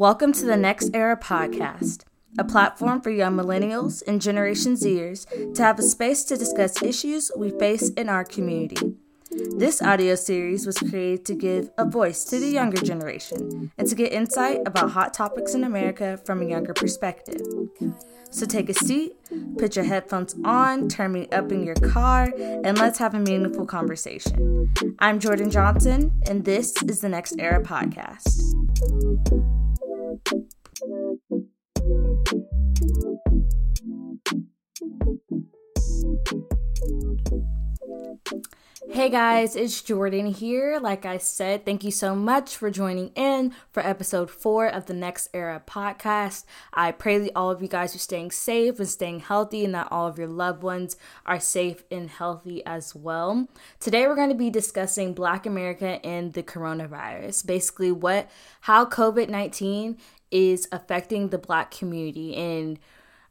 Welcome to the Next Era podcast, a platform for young millennials and Generation Zers to have a space to discuss issues we face in our community. This audio series was created to give a voice to the younger generation and to get insight about hot topics in America from a younger perspective. So take a seat, put your headphones on, turn me up in your car, and let's have a meaningful conversation. I'm Jordan Johnson, and this is the Next Era podcast thank you Hey guys, it's Jordan here. Like I said, thank you so much for joining in for episode four of the Next Era podcast. I pray that all of you guys are staying safe and staying healthy, and that all of your loved ones are safe and healthy as well. Today, we're going to be discussing Black America and the coronavirus. Basically, what how COVID nineteen is affecting the Black community and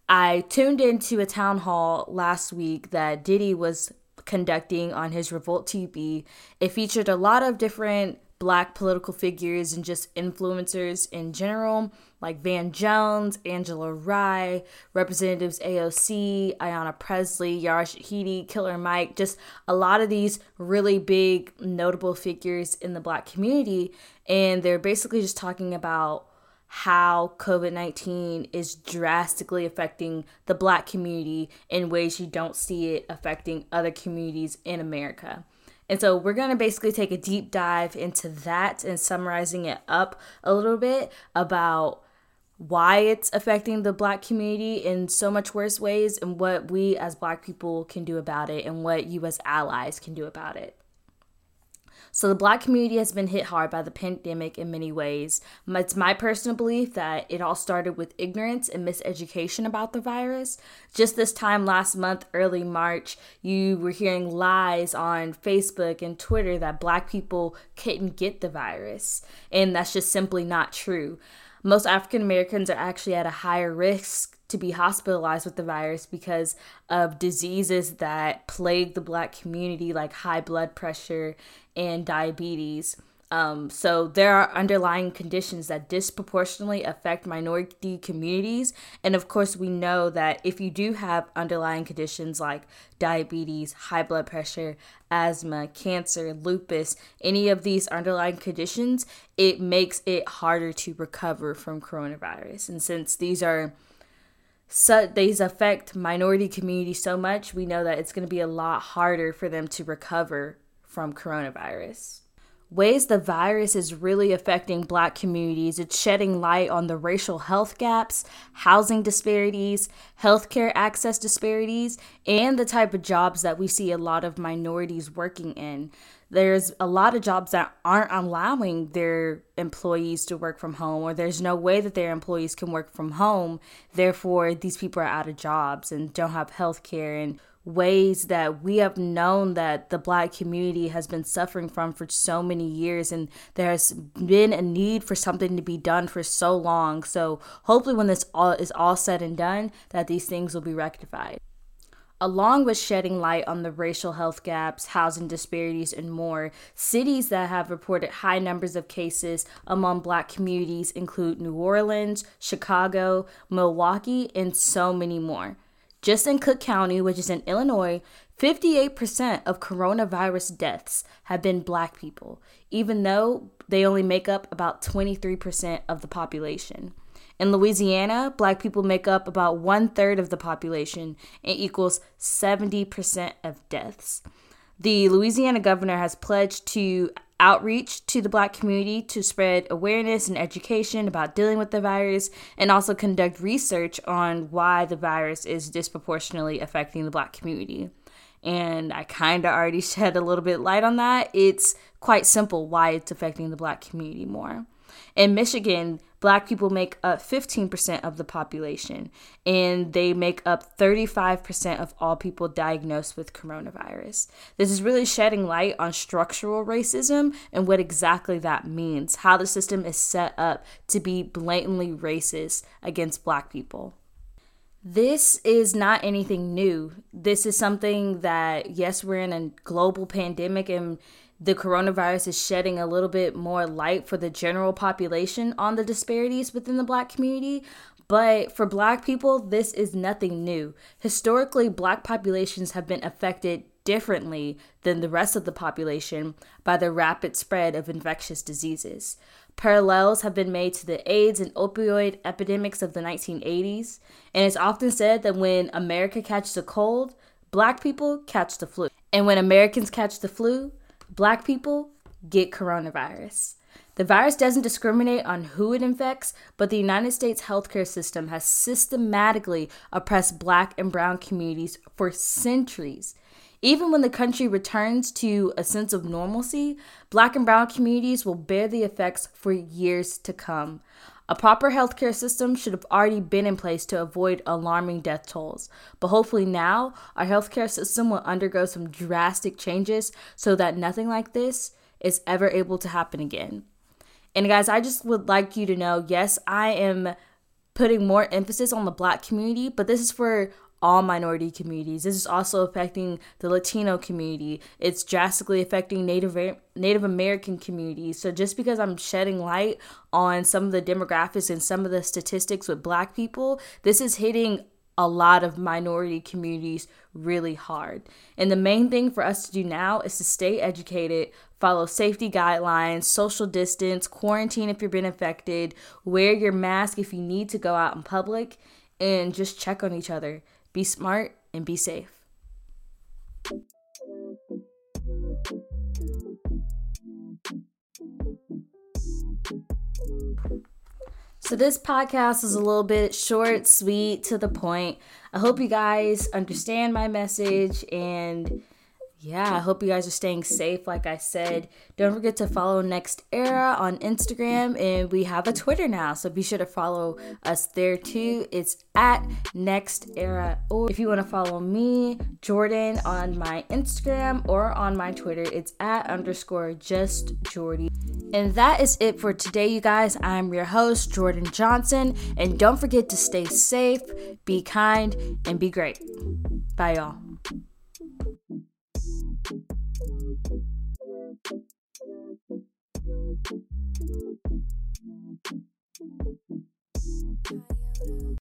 I tuned into a town hall last week that Diddy was conducting on his Revolt TV. It featured a lot of different black political figures and just influencers in general, like Van Jones, Angela Rye, Representatives AOC, Ayanna Pressley, Yara Shahidi, Killer Mike, just a lot of these really big, notable figures in the black community. And they're basically just talking about how COVID 19 is drastically affecting the black community in ways you don't see it affecting other communities in America. And so we're going to basically take a deep dive into that and summarizing it up a little bit about why it's affecting the black community in so much worse ways and what we as black people can do about it and what you as allies can do about it. So the black community has been hit hard by the pandemic in many ways. It's my personal belief that it all started with ignorance and miseducation about the virus. Just this time last month, early March, you were hearing lies on Facebook and Twitter that black people couldn't get the virus. And that's just simply not true. Most African Americans are actually at a higher risk to be hospitalized with the virus because of diseases that plague the black community, like high blood pressure and diabetes. Um, so there are underlying conditions that disproportionately affect minority communities. And of course, we know that if you do have underlying conditions like diabetes, high blood pressure, asthma, cancer, lupus, any of these underlying conditions, it makes it harder to recover from coronavirus. And since these are so these affect minority communities so much, we know that it's going to be a lot harder for them to recover from coronavirus. Ways the virus is really affecting black communities, it's shedding light on the racial health gaps, housing disparities, healthcare access disparities, and the type of jobs that we see a lot of minorities working in there's a lot of jobs that aren't allowing their employees to work from home or there's no way that their employees can work from home therefore these people are out of jobs and don't have health care and ways that we have known that the black community has been suffering from for so many years and there's been a need for something to be done for so long so hopefully when this all is all said and done that these things will be rectified Along with shedding light on the racial health gaps, housing disparities, and more, cities that have reported high numbers of cases among black communities include New Orleans, Chicago, Milwaukee, and so many more. Just in Cook County, which is in Illinois, 58% of coronavirus deaths have been black people, even though they only make up about 23% of the population. In Louisiana, black people make up about one third of the population and equals 70% of deaths. The Louisiana governor has pledged to outreach to the black community to spread awareness and education about dealing with the virus and also conduct research on why the virus is disproportionately affecting the black community. And I kind of already shed a little bit light on that. It's quite simple why it's affecting the black community more. In Michigan, black people make up 15% of the population, and they make up 35% of all people diagnosed with coronavirus. This is really shedding light on structural racism and what exactly that means, how the system is set up to be blatantly racist against black people. This is not anything new. This is something that, yes, we're in a global pandemic and the coronavirus is shedding a little bit more light for the general population on the disparities within the black community. But for black people, this is nothing new. Historically, black populations have been affected differently than the rest of the population by the rapid spread of infectious diseases. Parallels have been made to the AIDS and opioid epidemics of the 1980s, and it's often said that when America catches a cold, black people catch the flu. And when Americans catch the flu, black people get coronavirus. The virus doesn't discriminate on who it infects, but the United States healthcare system has systematically oppressed black and brown communities for centuries. Even when the country returns to a sense of normalcy, black and brown communities will bear the effects for years to come. A proper healthcare system should have already been in place to avoid alarming death tolls. But hopefully, now our healthcare system will undergo some drastic changes so that nothing like this is ever able to happen again. And guys, I just would like you to know yes, I am putting more emphasis on the black community, but this is for all minority communities. This is also affecting the Latino community. It's drastically affecting Native Native American communities. So just because I'm shedding light on some of the demographics and some of the statistics with black people, this is hitting a lot of minority communities really hard. And the main thing for us to do now is to stay educated, follow safety guidelines, social distance, quarantine if you've been infected, wear your mask if you need to go out in public, and just check on each other. Be smart and be safe. So, this podcast is a little bit short, sweet, to the point. I hope you guys understand my message and yeah, I hope you guys are staying safe. Like I said, don't forget to follow Next Era on Instagram, and we have a Twitter now, so be sure to follow us there too. It's at Next Era. Or if you want to follow me, Jordan, on my Instagram or on my Twitter, it's at underscore just Jordy. And that is it for today, you guys. I'm your host, Jordan Johnson, and don't forget to stay safe, be kind, and be great. Bye, y'all.